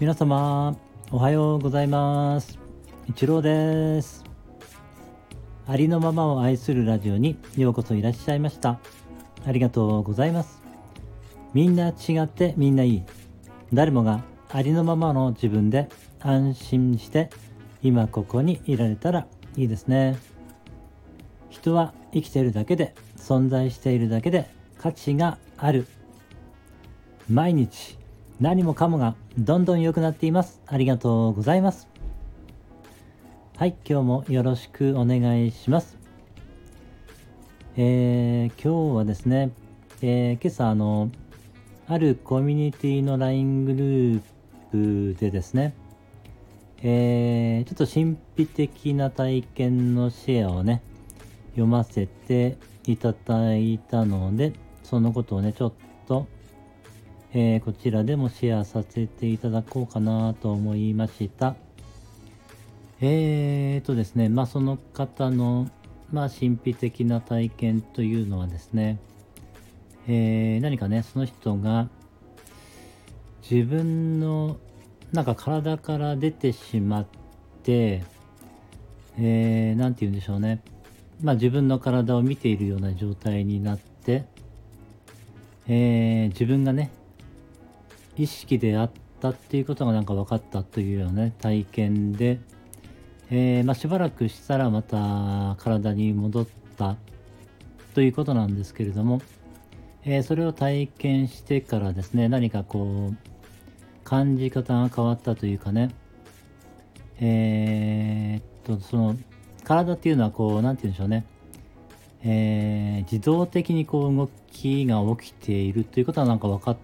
皆様おはようございます。一郎です。ありのままを愛するラジオにようこそいらっしゃいました。ありがとうございます。みんな違ってみんないい。誰もがありのままの自分で安心して今ここにいられたらいいですね。人は生きているだけで存在しているだけで価値がある。毎日何もかもがどんどん良くなっています。ありがとうございます。はい今日もよろしくお願いします。えー、今日はですね、えー、今朝あのあるコミュニティの LINE グループでですね、えー、ちょっと神秘的な体験のシェアをね、読ませていただいたので、そのことをね、ちょっと、えー、こちらでもシェアさせていただこうかなと思いました。えーとですね、まあその方の、まあ神秘的な体験というのはですね、えー、何かね、その人が自分のなんか体から出てしまって、えー、なんて言うんでしょうね。まあ自分の体を見ているような状態になって、えー、自分がね、意識であったっていうことがなんか分かったというようなね、体験で、えー、まあ、しばらくしたらまた体に戻ったということなんですけれども、えー、それを体験してからですね、何かこう、感じ方が変わったというかね、えー、っと、その、体っていうのはこう、なんて言うんでしょうね、えー、自動的にこう動きが起きているということはなんか分かっ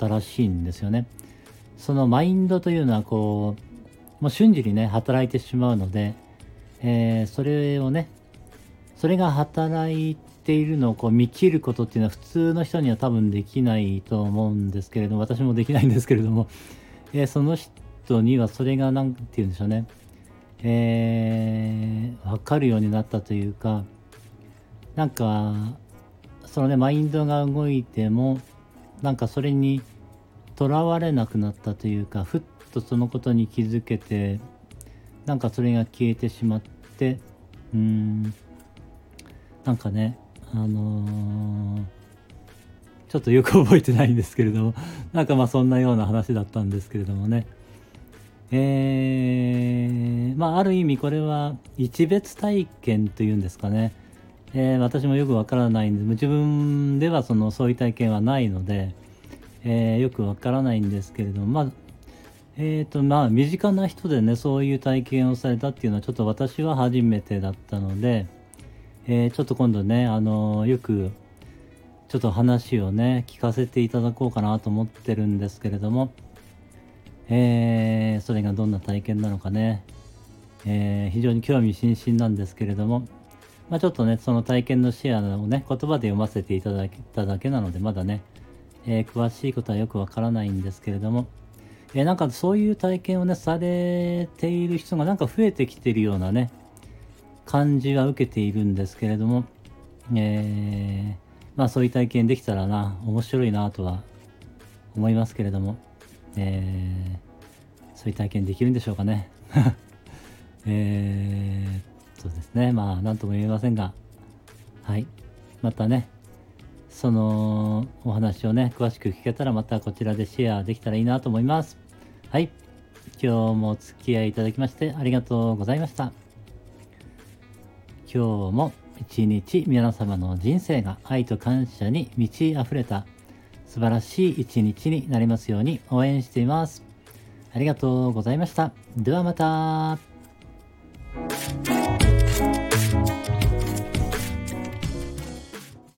たらしいんですよね。そのマインドというのはこう、もう瞬時にね、働いてしまうので、えー、それをね、それが働いているのをこう見切ることっていうのは普通の人には多分できないと思うんですけれども、私もできないんですけれども、えー、その人にはそれが何て言うんでしょうね、えー、分かるようになったというか、なんか、そのね、マインドが動いても、なんかそれにとらわれなくなったというか、ふっとそのことに気づけて、なんかそれが消えてしまって、うーん、なんかね、あのー、ちょっとよく覚えてないんですけれども、なんかまあそんなような話だったんですけれどもね。えー、まあある意味これは一別体験というんですかね。えー、私もよくわからないんで、自分ではそのそういう体験はないので、えー、よくわからないんですけれども、まあ、えっ、ー、とまあ身近な人でね、そういう体験をされたっていうのはちょっと私は初めてだったので、えー、ちょっと今度ね、あのよくちょっと話をね、聞かせていただこうかなと思ってるんですけれども、え、それがどんな体験なのかね、え、非常に興味津々なんですけれども、まあ、ちょっとね、その体験のシェアをね、言葉で読ませていただいただけなので、まだね、えー、詳しいことはよくわからないんですけれども、えー、なんかそういう体験をね、されている人がなんか増えてきてるようなね、感じは受けているんですけれども、えー、まあそういう体験できたらな、面白いなとは思いますけれども、えー、そういう体験できるんでしょうかね。えー、そうですね、まあ何とも言えませんが、はい、またね、そのお話をね、詳しく聞けたらまたこちらでシェアできたらいいなと思います。はい。今日もお付き合いいただきましてありがとうございました。今日も一日皆様の人生が愛と感謝に満ち溢れた素晴らしい一日になりますように応援しています。ありがとうございました。ではまた。